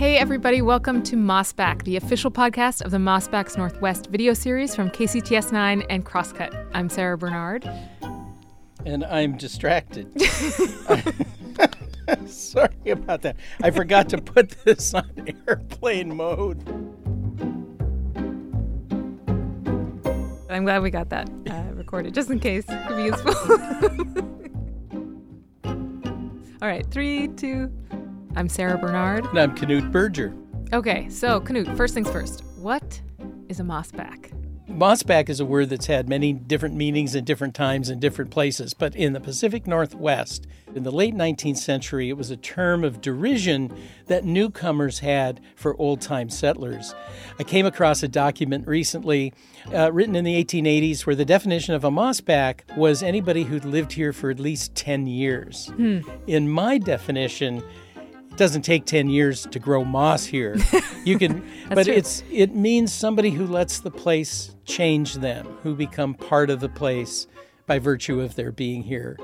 Hey, everybody, welcome to Mossback, the official podcast of the Mossbacks Northwest video series from KCTS 9 and Crosscut. I'm Sara Bernard. And I'm distracted. Sorry about that. I forgot to put this on airplane mode. I'm glad we got that uh, recorded just in case it could be useful. All right, three, two. I'm Sara Bernard. And I'm Knute Berger. Okay, so Knute, first things first. What is a mossback? Mossback is a word that's had many different meanings in different times and different places, but in the Pacific Northwest, in the late 19th century, it was a term of derision that newcomers had for old time settlers. I came across a document recently uh, written in the 1880s where the definition of a mossback was anybody who'd lived here for at least 10 years. Hmm. In my definition, it doesn't take 10 years to grow moss here. You can but true. it's it means somebody who lets the place change them, who become part of the place by virtue of their being here.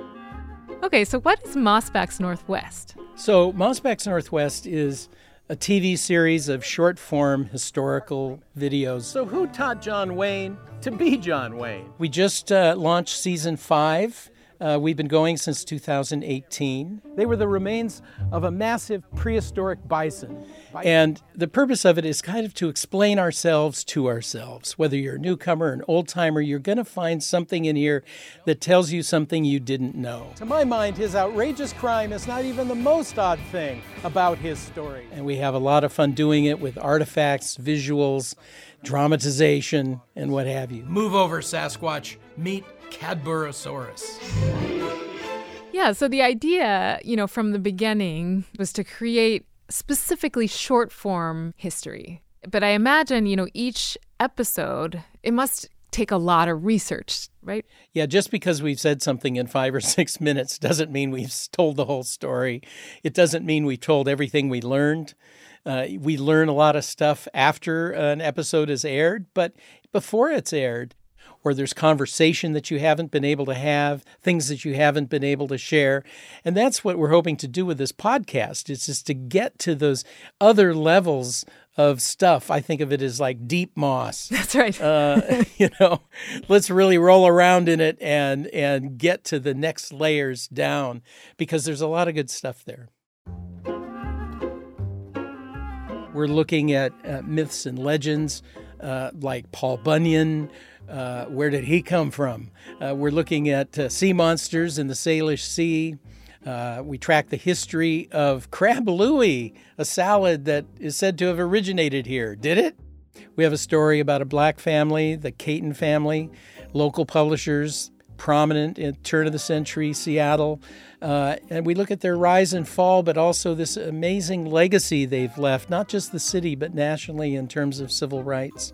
Okay, so what is Mossbacks Northwest? So, Mossbacks Northwest is a TV series of short form historical videos. So, who taught John Wayne to be John Wayne? We just uh, launched season five. Uh, we've been going since 2018. They were the remains of a massive prehistoric bison. And the purpose of it is kind of to explain ourselves to ourselves. Whether you're a newcomer, or an old timer, you're going to find something in here that tells you something you didn't know. To my mind, his outrageous crime is not even the most odd thing about his story. And we have a lot of fun doing it with artifacts, visuals, dramatization, and what have you. Move over, Sasquatch. Meet Cadborosaurus. Yeah, so the idea, you know, from the beginning was to create specifically short form history. But I imagine, you know, each episode, it must take a lot of research, right? Yeah, just because we've said something in five or six minutes doesn't mean we've told the whole story. It doesn't mean we told everything we learned. Uh, we learn a lot of stuff after an episode is aired, but before it's aired, or there's conversation that you haven't been able to have, things that you haven't been able to share. And that's what we're hoping to do with this podcast. It's just to get to those other levels of stuff. I think of it as like deep moss. That's right. uh, you know, let's really roll around in it and and get to the next layers down because there's a lot of good stuff there. We're looking at uh, myths and legends uh, like Paul Bunyan. Uh, where did he come from? Uh, we're looking at uh, sea monsters in the Salish Sea. Uh, we track the history of crab louis, a salad that is said to have originated here. Did it? We have a story about a black family, the Cayton family, local publishers, prominent in turn of the century Seattle. Uh, and we look at their rise and fall, but also this amazing legacy they've left, not just the city, but nationally in terms of civil rights.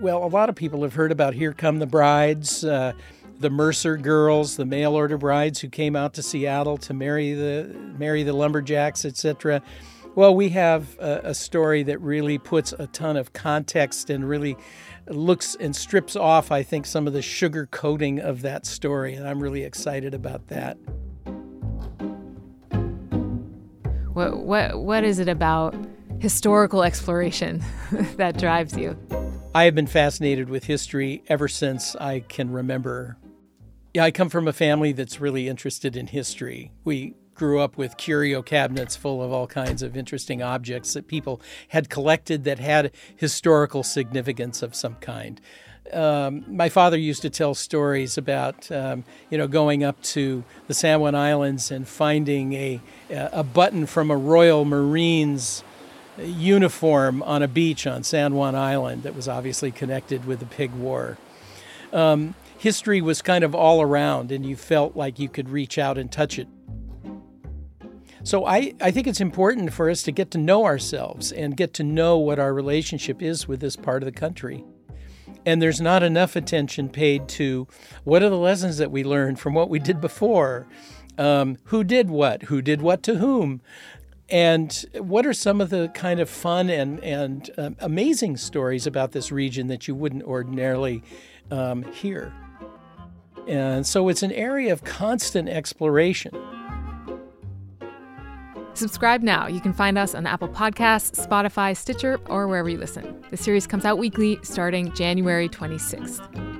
Well, a lot of people have heard about Here Come the Brides, uh, the Mercer girls, the mail order brides who came out to Seattle to marry the marry the lumberjacks, etc. Well, we have a, a story that really puts a ton of context and really looks and strips off, I think, some of the sugar coating of that story, and I'm really excited about that. What what what is it about historical exploration that drives you? I have been fascinated with history ever since I can remember. Yeah, I come from a family that's really interested in history. We grew up with curio cabinets full of all kinds of interesting objects that people had collected that had historical significance of some kind. Um, my father used to tell stories about, um, you know, going up to the San Juan Islands and finding a, a button from a Royal Marines uniform on a beach on San Juan Island that was obviously connected with the Pig War. Um, history was kind of all around, and you felt like you could reach out and touch it. So I, I think it's important for us to get to know ourselves and get to know what our relationship is with this part of the country. And there's not enough attention paid to what are the lessons that we learned from what we did before. Um, who did what? Who did what to whom? And what are some of the kind of fun and, and um, amazing stories about this region that you wouldn't ordinarily um, hear? And so it's an area of constant exploration. Subscribe now. You can find us on Apple Podcasts, Spotify, Stitcher, or wherever you listen. The series comes out weekly starting January 26th.